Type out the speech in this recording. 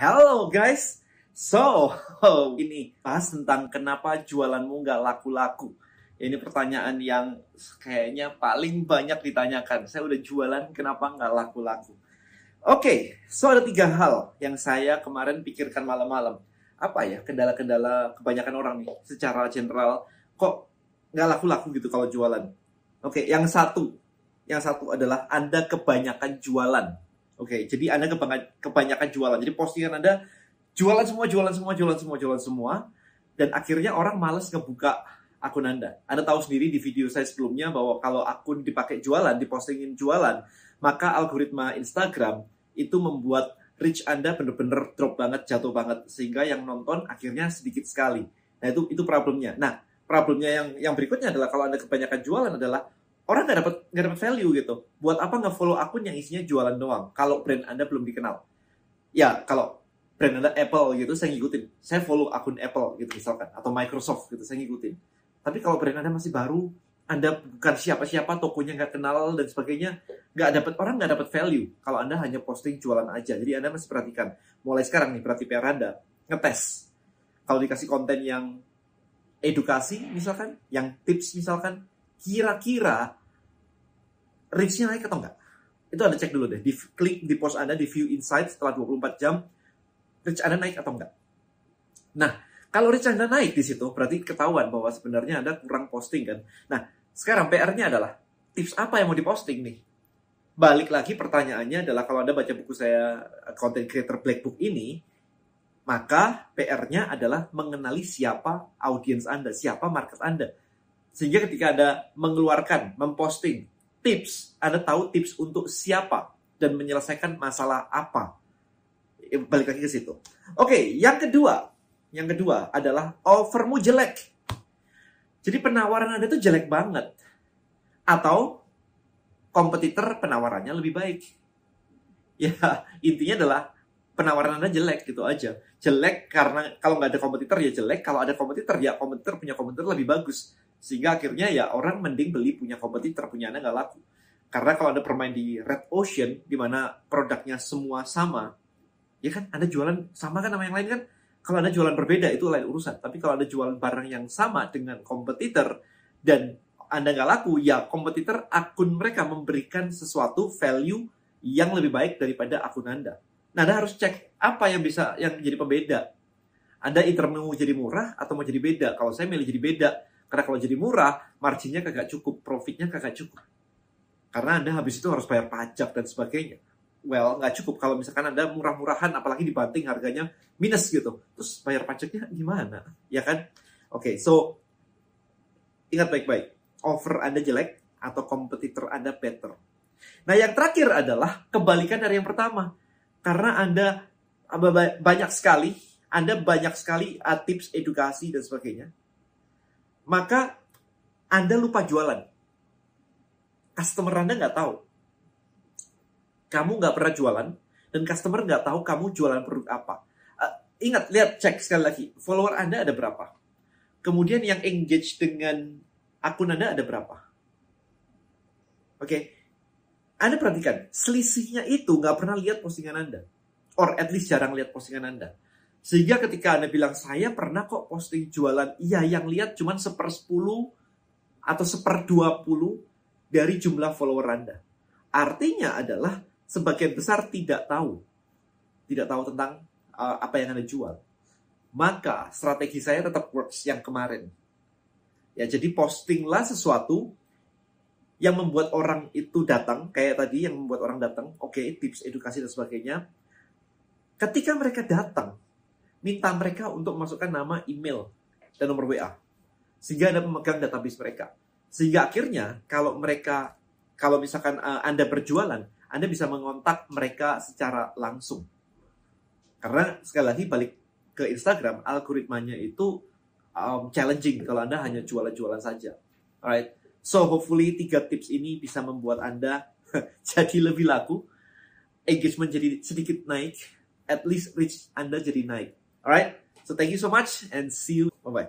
Hello guys, so ini bahas tentang kenapa jualanmu nggak laku-laku. Ini pertanyaan yang kayaknya paling banyak ditanyakan. Saya udah jualan, kenapa nggak laku-laku? Oke, okay, so ada tiga hal yang saya kemarin pikirkan malam-malam. Apa ya kendala-kendala kebanyakan orang nih secara general kok nggak laku-laku gitu kalau jualan? Oke, okay, yang satu, yang satu adalah Anda kebanyakan jualan Oke, okay, jadi Anda kebanyakan jualan. Jadi postingan Anda jualan semua, jualan semua, jualan semua, jualan semua. Dan akhirnya orang males ngebuka akun Anda. Anda tahu sendiri di video saya sebelumnya bahwa kalau akun dipakai jualan, dipostingin jualan, maka algoritma Instagram itu membuat reach Anda benar-benar drop banget, jatuh banget. Sehingga yang nonton akhirnya sedikit sekali. Nah itu itu problemnya. Nah problemnya yang yang berikutnya adalah kalau Anda kebanyakan jualan adalah orang nggak dapat nggak dapat value gitu. Buat apa nggak follow akun yang isinya jualan doang? Kalau brand anda belum dikenal, ya kalau brand anda Apple gitu, saya ngikutin. Saya follow akun Apple gitu misalkan, atau Microsoft gitu, saya ngikutin. Tapi kalau brand anda masih baru, anda bukan siapa-siapa, tokonya nggak kenal dan sebagainya, nggak dapat orang nggak dapat value. Kalau anda hanya posting jualan aja, jadi anda masih perhatikan. Mulai sekarang nih berarti PR anda ngetes. Kalau dikasih konten yang edukasi misalkan, yang tips misalkan, kira-kira reach-nya naik atau enggak? Itu Anda cek dulu deh. Di, klik di post Anda di view insight setelah 24 jam, reach Anda naik atau enggak? Nah, kalau reach Anda naik di situ, berarti ketahuan bahwa sebenarnya Anda kurang posting kan. Nah, sekarang PR-nya adalah, tips apa yang mau diposting nih? Balik lagi pertanyaannya adalah kalau Anda baca buku saya, Content Creator Black Book ini, maka PR-nya adalah mengenali siapa audiens Anda, siapa market Anda. Sehingga ketika Anda mengeluarkan, memposting tips, Anda tahu tips untuk siapa dan menyelesaikan masalah apa. Ya, balik lagi ke situ. Oke, yang kedua, yang kedua adalah offermu jelek. Jadi penawaran Anda itu jelek banget. Atau kompetitor penawarannya lebih baik. Ya, intinya adalah penawaran Anda jelek gitu aja. Jelek karena kalau nggak ada kompetitor ya jelek, kalau ada kompetitor ya kompetitor punya kompetitor lebih bagus. Sehingga akhirnya ya orang mending beli punya kompetitor, punya Anda nggak laku. Karena kalau Anda bermain di Red Ocean, di mana produknya semua sama, ya kan Anda jualan sama kan sama yang lain kan? Kalau Anda jualan berbeda itu lain urusan. Tapi kalau Anda jualan barang yang sama dengan kompetitor dan Anda nggak laku, ya kompetitor akun mereka memberikan sesuatu value yang lebih baik daripada akun Anda. Nah, Anda harus cek apa yang bisa yang jadi pembeda. Anda either mau jadi murah atau mau jadi beda. Kalau saya milih jadi beda, karena kalau jadi murah, marginnya kagak cukup, profitnya kagak cukup. Karena Anda habis itu harus bayar pajak dan sebagainya. Well, nggak cukup kalau misalkan Anda murah-murahan, apalagi dibanting harganya minus gitu. Terus bayar pajaknya gimana? Ya kan? Oke, okay, so ingat baik-baik. Offer Anda jelek atau kompetitor Anda better. Nah, yang terakhir adalah kebalikan dari yang pertama. Karena Anda banyak sekali, Anda banyak sekali uh, tips edukasi dan sebagainya maka Anda lupa jualan. Customer Anda nggak tahu. Kamu nggak pernah jualan, dan customer nggak tahu kamu jualan produk apa. Uh, ingat, lihat, cek sekali lagi. Follower Anda ada berapa? Kemudian yang engage dengan akun Anda ada berapa? Oke, okay. Anda perhatikan, selisihnya itu nggak pernah lihat postingan Anda. Or at least jarang lihat postingan Anda. Sehingga ketika Anda bilang, saya pernah kok posting jualan, iya yang lihat cuma seper 10 atau seper 20 dari jumlah follower Anda. Artinya adalah sebagian besar tidak tahu. Tidak tahu tentang uh, apa yang Anda jual. Maka strategi saya tetap works yang kemarin. Ya, jadi postinglah sesuatu yang membuat orang itu datang, kayak tadi yang membuat orang datang, oke, okay, tips edukasi dan sebagainya. Ketika mereka datang, minta mereka untuk masukkan nama email dan nomor WA. Sehingga Anda memegang database mereka. Sehingga akhirnya kalau mereka, kalau misalkan uh, Anda berjualan, Anda bisa mengontak mereka secara langsung. Karena sekali lagi balik ke Instagram, algoritmanya itu um, challenging kalau Anda hanya jualan-jualan saja. Alright, so hopefully tiga tips ini bisa membuat Anda jadi lebih laku, engagement jadi sedikit naik, at least reach Anda jadi naik. Alright, so thank you so much and see you. Bye bye.